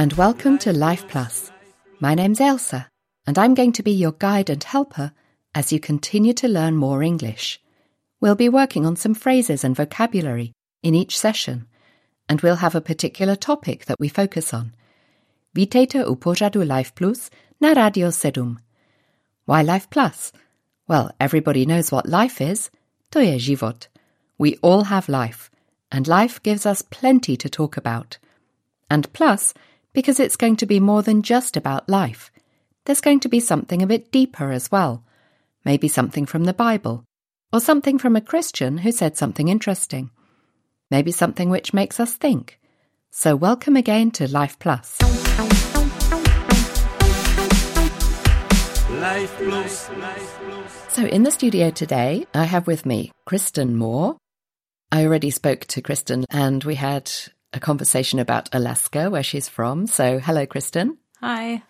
And welcome to Life Plus. My name's Elsa, and I'm going to be your guide and helper as you continue to learn more English. We'll be working on some phrases and vocabulary in each session, and we'll have a particular topic that we focus on. Vítejte u pořadu Life Plus na Radio Sedum. Why Life Plus? Well, everybody knows what life is. To je život. We all have life, and life gives us plenty to talk about. And plus, because it's going to be more than just about life. There's going to be something a bit deeper as well. Maybe something from the Bible, or something from a Christian who said something interesting. Maybe something which makes us think. So, welcome again to Life Plus. Life Plus. So, in the studio today, I have with me Kristen Moore. I already spoke to Kristen and we had a conversation about Alaska, where she's from. So, hello, Kristen. Hi.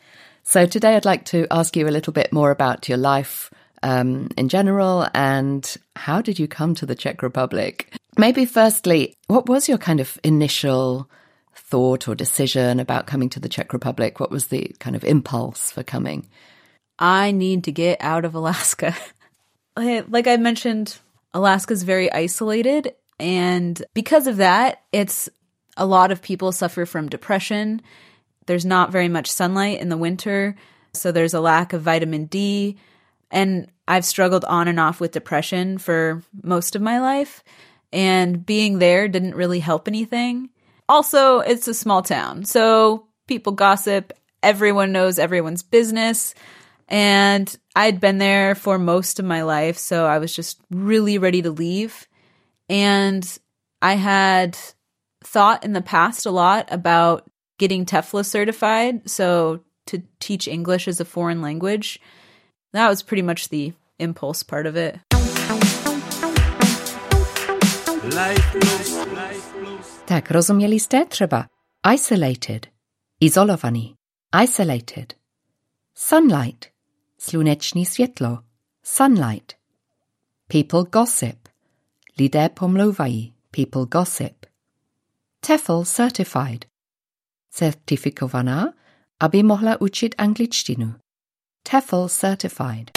So, today I'd like to ask you a little bit more about your life um, in general and how did you come to the Czech Republic? Maybe, firstly, what was your kind of initial thought or decision about coming to the Czech Republic? What was the kind of impulse for coming? I need to get out of Alaska. like I mentioned, Alaska's very isolated. And because of that, it's a lot of people suffer from depression. There's not very much sunlight in the winter. So there's a lack of vitamin D. And I've struggled on and off with depression for most of my life. And being there didn't really help anything. Also, it's a small town. So people gossip. Everyone knows everyone's business. And I'd been there for most of my life. So I was just really ready to leave. And I had thought in the past a lot about getting TEFL certified, so to teach English as a foreign language. That was pretty much the impulse part of it. Life Plus. Life Plus. Tak, rozuměli jste třeba isolated, izolovaný, isolated. Sunlight, sluneční světlo, sunlight. People gossip, lidé pomlouvají, people gossip. TEFL certified, certifikovaná, aby mohla učit angličtinu. TEFL certified.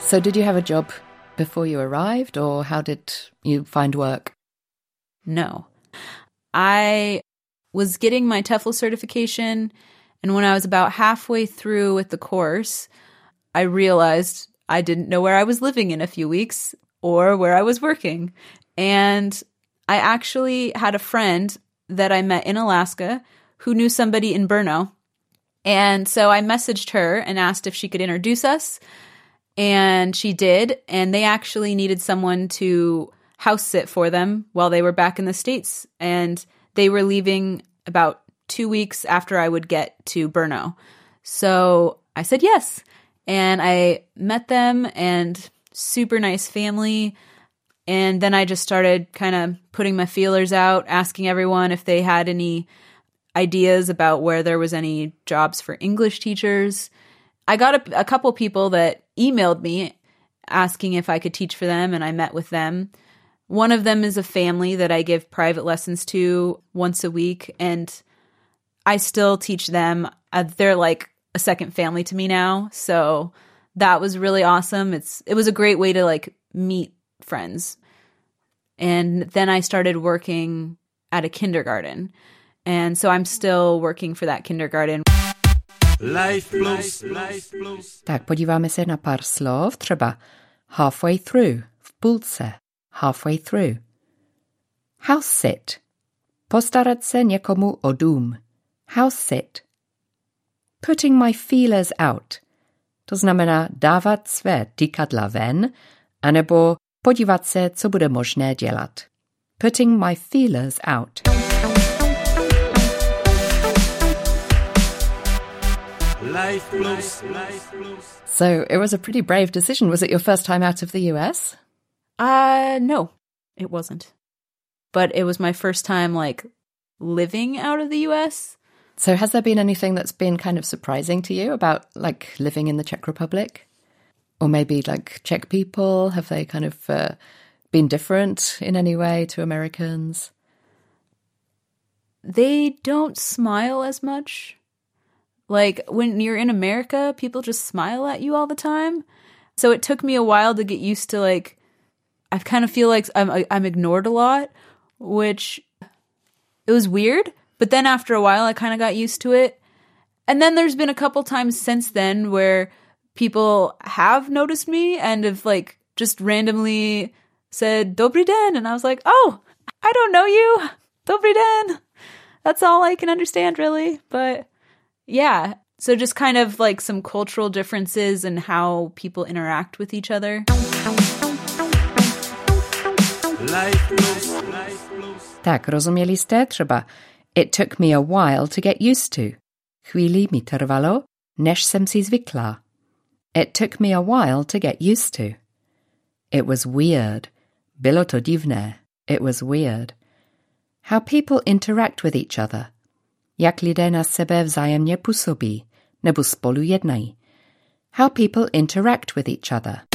So, did you have a job before you arrived, or how did you find work? No. I was getting my TEFL certification, and when I was about halfway through with the course, I realized I didn't know where I was living in a few weeks or where I was working. And I actually had a friend that I met in Alaska who knew somebody in Brno. And so I messaged her and asked if she could introduce us. And she did. And they actually needed someone to house sit for them while they were back in the States. And they were leaving about two weeks after I would get to Brno. So I said yes. And I met them and super nice family. And then I just started kind of putting my feelers out, asking everyone if they had any ideas about where there was any jobs for English teachers. I got a, a couple people that emailed me asking if I could teach for them, and I met with them. One of them is a family that I give private lessons to once a week, and I still teach them. Uh, they're like a second family to me now, so that was really awesome. It's it was a great way to like meet friends. And then I started working at a kindergarten. And so I'm still working for that kindergarten. Life Plus. Life Plus. Tak, podíváme se na pár slov, třeba halfway through, v půlce, halfway through. House sit, postarat se někomu o dům. House sit. Putting my feelers out, to znamená dávat své tykadla ven, anebo podívat se, co bude možné dělat. Putting my feelers out. Life Plus, life plus. So it was a pretty brave decision. Was it your first time out of the US? Uh, no, it wasn't. But it was my first time like living out of the US. So has there been anything that's been kind of surprising to you about like living in the Czech Republic? Or maybe like Czech people? Have they kind of uh, been different in any way to Americans? They don't smile as much. Like when you're in America, people just smile at you all the time. So it took me a while to get used to like I kind of feel like I'm I'm ignored a lot, which it was weird, but then after a while I kind of got used to it. And then there's been a couple times since then where people have noticed me and have like just randomly said Dobry den and I was like, "Oh, I don't know you. Dobry den." That's all I can understand really, but yeah. So just kind of like some cultural differences and how people interact with each other. Life Plus. Life Plus. Tak, rozumieli ste? Třeba It took me a while to get used to. Chvíli mi než jsem si. It took me a while to get used to. It was weird. Bylo to. It was weird. How people interact with each other. Jak lidé na sebe vzájemně působí, nebo spolu jednají. How people interact with each other.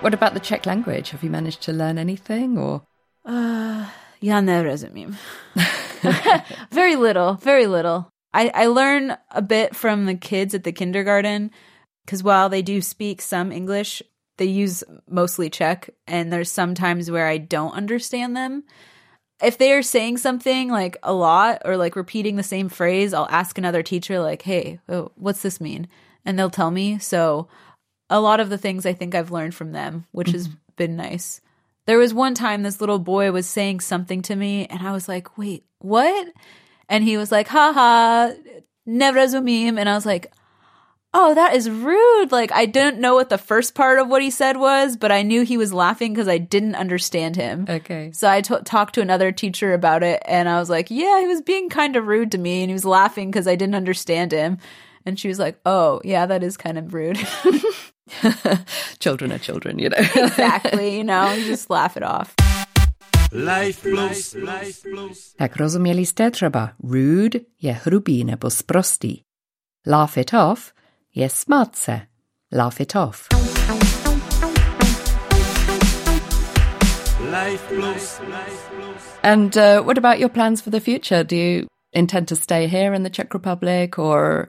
What about the Czech language? Have you managed to learn anything or Uh, já nerozumím. very little, very little. I, I learn a bit from the kids at the kindergarten because while they do speak some English, they use mostly Czech, and there's some times where I don't understand them. If they are saying something like a lot or like repeating the same phrase, I'll ask another teacher, like, hey, oh, what's this mean? And they'll tell me. So a lot of the things I think I've learned from them, which has mm-hmm. been nice. There was one time this little boy was saying something to me, and I was like, wait, what? And he was like, haha, nevrozumím. And I was like, oh, that is rude. Like, I didn't know what the first part of what he said was, but I knew he was laughing because I didn't understand him. Okay. So I t- talked to another teacher about it, and I was like, yeah, he was being kind of rude to me, and he was laughing because I didn't understand him. And she was like, oh, yeah, that is kind of rude. children are children, you know. exactly. You know, you just laugh it off. Life Plus. Life Plus. tak rozumieli ste třeba rude je hrubý nebo sprostý. Laugh it off je smát se. Laugh it off. Life Plus. Life Plus. And uh, what about your plans for the future? Do you intend to stay here in the Czech Republic or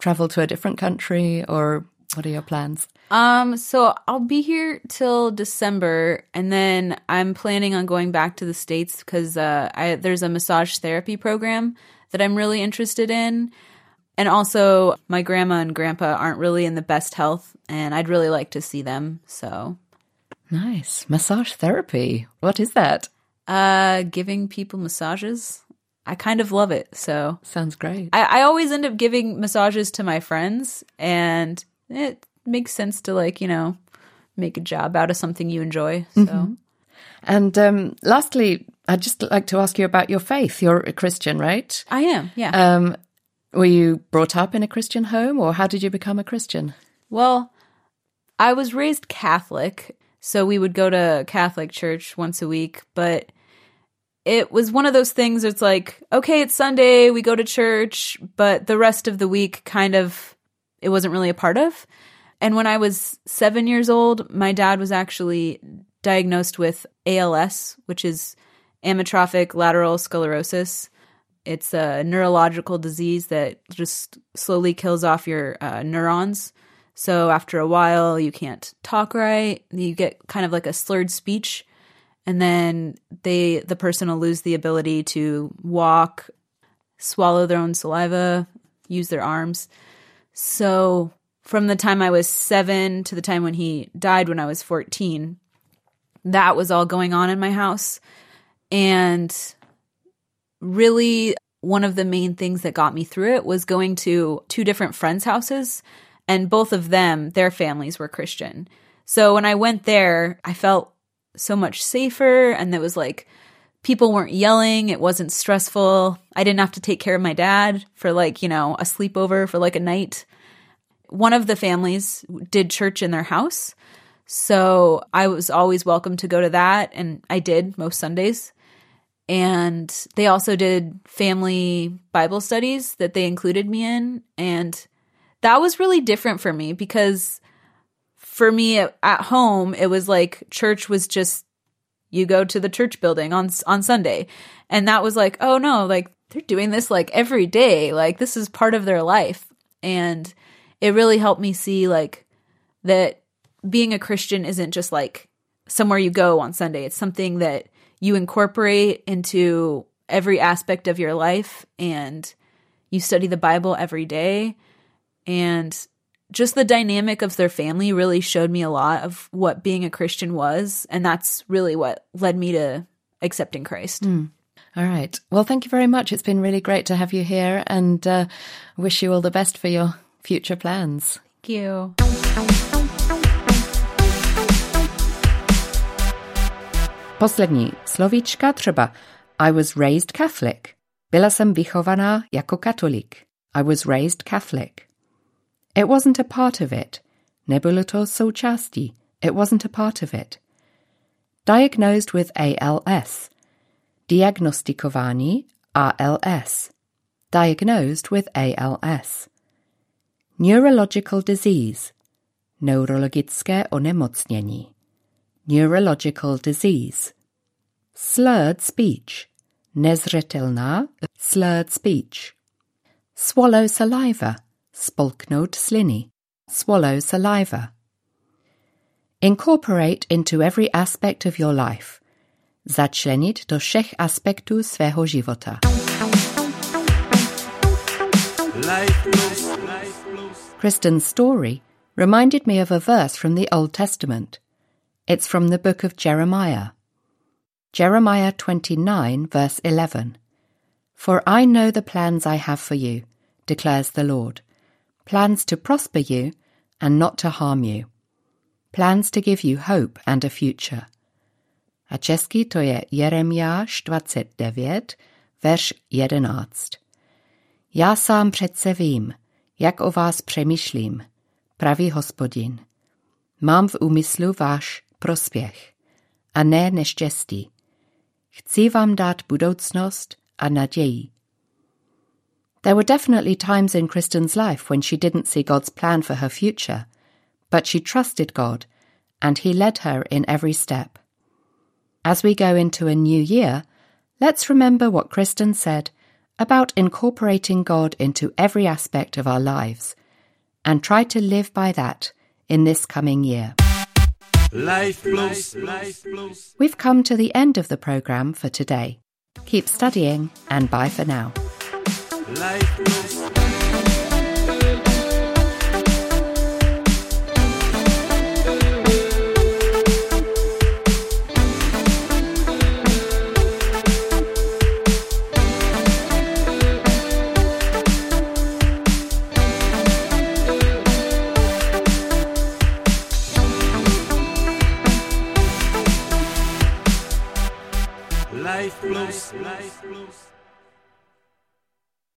travel to a different country or what are your plans? Um, so I'll be here till December, and then I'm planning on going back to the states because uh, I, there's a massage therapy program that I'm really interested in, and also my grandma and grandpa aren't really in the best health, and I'd really like to see them. So, Nice. Massage therapy. What is that? uh, giving people massages, I kind of love it. So Sounds great. I, I always end up giving massages to my friends, and it makes sense to like you know make a job out of something you enjoy. So. And um, lastly, I'd just like to ask you about your faith. You're a Christian, right? I am, yeah. Um, were you brought up in a Christian home or how did you become a Christian? well, I was raised Catholic, so we would go to Catholic church once a week, but it was one of those things it's like, okay, it's Sunday, we go to church, but the rest of the week kind of it wasn't really a part of. And when I was 7 years old, my dad was actually diagnosed with ALS, which is amyotrophic lateral sclerosis. It's a neurological disease that just slowly kills off your uh, neurons. So after a while, you can't talk right. You get kind of like a slurred speech, and then they the person will lose the ability to walk, swallow their own saliva, use their arms. So from the time I was seven to the time when he died when I was 14, that was all going on in my house. And really, one of the main things that got me through it was going to two different friends' houses, and both of them, their families were Christian. So when I went there, I felt so much safer, and there was like people weren't yelling. It wasn't stressful. I didn't have to take care of my dad for like, you know, a sleepover for like a night. One of the families did church in their house. So I was always welcome to go to that. And I did most Sundays. And they also did family Bible studies that they included me in. And that was really different for me because for me at home, it was like church was just you go to the church building on on Sunday. And that was like, oh no, like they're doing this like every day. Like this is part of their life. And it really helped me see like that being a Christian isn't just like somewhere you go on Sunday. It's something that you incorporate into every aspect of your life and you study the Bible every day. And just the dynamic of their family really showed me a lot of what being a Christian was. And that's really what led me to accepting Christ. Mm. All right. Well, thank you very much. It's been really great to have you here and uh, wish you all the best for your future plans. Thank you. Poslední slovíčka třeba I was raised Catholic. Byla jsem vychovaná jako katolík. I was raised Catholic. It wasn't a part of it. Nebylo to součástí. It wasn't a part of it. Diagnosed with ALS. Diagnostikování ALS. Diagnosed with ALS. Neurological disease. Neurologické onemocnění. Neurological disease. Slurred speech. Nezřetelná slurred speech. Swallow saliva spolknout sliny, swallow saliva. Incorporate into every aspect of your life. Začlenit do všech aspektů svého života. Kristen's story reminded me of a verse from the Old Testament. It's from the book of Jeremiah. Jeremiah 29, verse 11. For I know the plans I have for you, declares the Lord plans to prosper you and not to harm you, plans to give you hope and a future. A česky to je Jeremiáš 29, verš 11. Já sám přece vím, jak o vás přemýšlím, pravý hospodin. Mám v úmyslu váš prospěch a ne neštěstí. Chci vám dát budoucnost a naději. There were definitely times in Kristen's life when she didn't see God's plan for her future, but she trusted God, and He led her in every step. As we go into a new year, let's remember what Kristen said about incorporating God into every aspect of our lives, and try to live by that in this coming year. Life Plus. Life Plus. We've come to the end of the programme for today. Keep studying, and bye for now.